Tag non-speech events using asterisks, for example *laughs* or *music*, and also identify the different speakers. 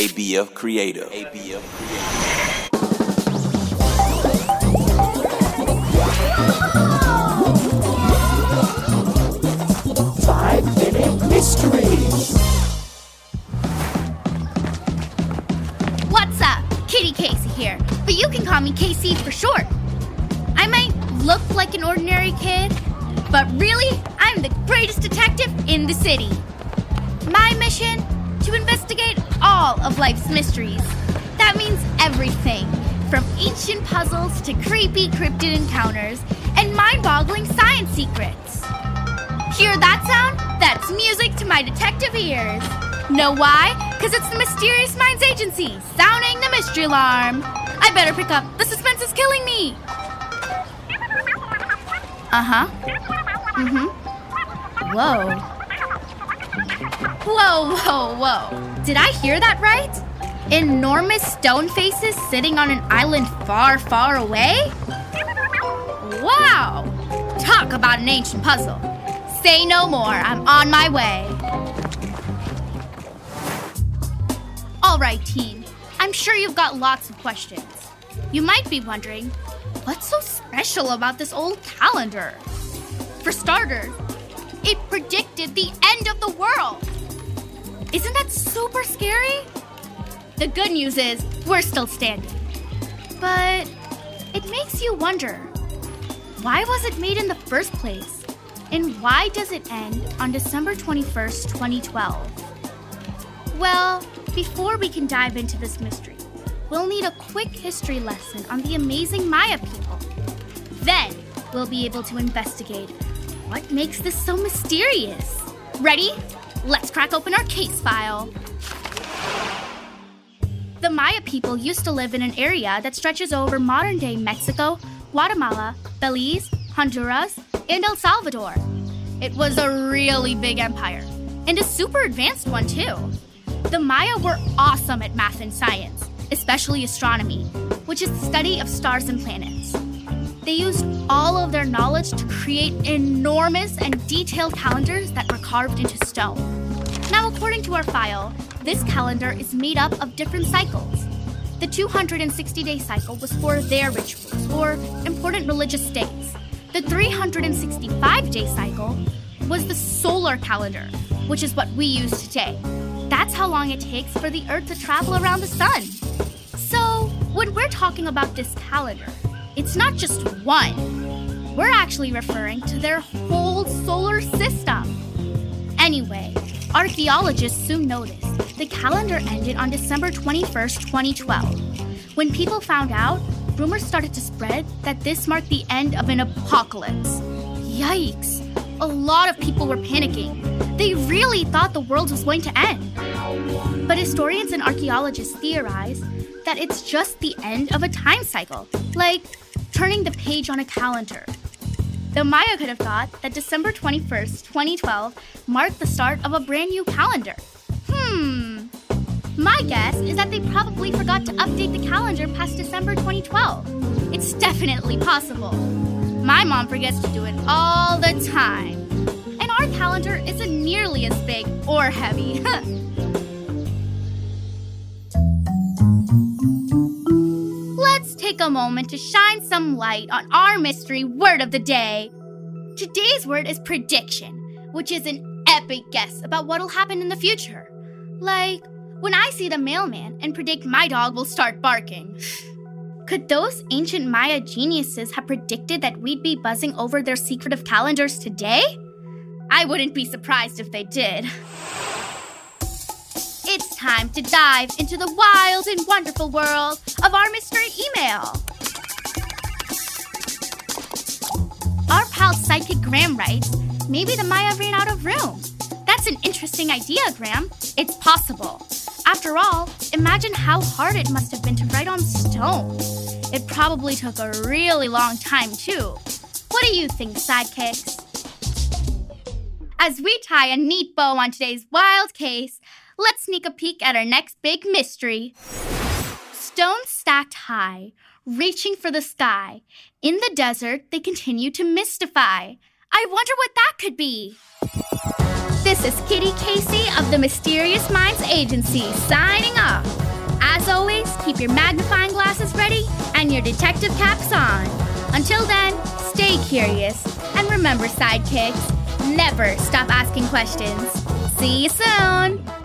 Speaker 1: ABF Creative. ABF Creative.
Speaker 2: Five Minute Mystery.
Speaker 3: What's up? Kiddy Casey here, but you can call me KC for short. I might look like an ordinary kid, but really, I'm the greatest detective in the city. My mission? All of life's mysteries. That means everything from ancient puzzles to creepy cryptid encounters and mind boggling science secrets. Hear that sound? That's music to my detective ears. Know why? Because it's the Mysterious Minds Agency sounding the mystery alarm. I better pick up. The suspense is killing me. Uh huh. Mm hmm. Whoa. Whoa, whoa, whoa. Did I hear that right? Enormous stone faces sitting on an island far, far away? Wow! Talk about an ancient puzzle. Say no more, I'm on my way. All right, team. I'm sure you've got lots of questions. You might be wondering, what's so special about this old calendar? For starters, it predicted the end of the world. Super scary? The good news is, we're still standing. But it makes you wonder why was it made in the first place? And why does it end on December 21st, 2012? Well, before we can dive into this mystery, we'll need a quick history lesson on the amazing Maya people. Then we'll be able to investigate what makes this so mysterious. Ready? Let's crack open our case file. The Maya people used to live in an area that stretches over modern day Mexico, Guatemala, Belize, Honduras, and El Salvador. It was a really big empire, and a super advanced one, too. The Maya were awesome at math and science, especially astronomy, which is the study of stars and planets. They used all of their knowledge to create enormous and detailed calendars that were carved into stone. Now, according to our file, this calendar is made up of different cycles. The 260 day cycle was for their rituals or important religious days. The 365 day cycle was the solar calendar, which is what we use today. That's how long it takes for the Earth to travel around the sun. So, when we're talking about this calendar, it's not just one. We're actually referring to their whole solar system. Anyway, archaeologists soon noticed the calendar ended on December 21st, 2012. When people found out, rumors started to spread that this marked the end of an apocalypse. Yikes! A lot of people were panicking. They really thought the world was going to end. But historians and archaeologists theorize that it's just the end of a time cycle, like turning the page on a calendar. The Maya could have thought that December 21st, 2012 marked the start of a brand new calendar. Hmm. My guess is that they probably forgot to update the calendar past December 2012. It's definitely possible. My mom forgets to do it all the time. And our calendar isn't nearly as big or heavy. *laughs* take a moment to shine some light on our mystery word of the day. Today's word is prediction, which is an epic guess about what'll happen in the future. Like when I see the mailman and predict my dog will start barking. *sighs* Could those ancient Maya geniuses have predicted that we'd be buzzing over their secretive calendars today? I wouldn't be surprised if they did. *sighs* It's time to dive into the wild and wonderful world of our mystery email. Our pal Psychic Graham writes Maybe the Maya ran out of room. That's an interesting idea, Graham. It's possible. After all, imagine how hard it must have been to write on stone. It probably took a really long time, too. What do you think, sidekicks? As we tie a neat bow on today's wild case, let's sneak a peek at our next big mystery. Stones stacked high, reaching for the sky. In the desert, they continue to mystify. I wonder what that could be. This is Kiddy Casey of the Mysterious Minds Agency signing off. As always, keep your magnifying glasses ready and your detective caps on. Until then, stay curious and remember, sidekicks, never stop asking questions. See you soon!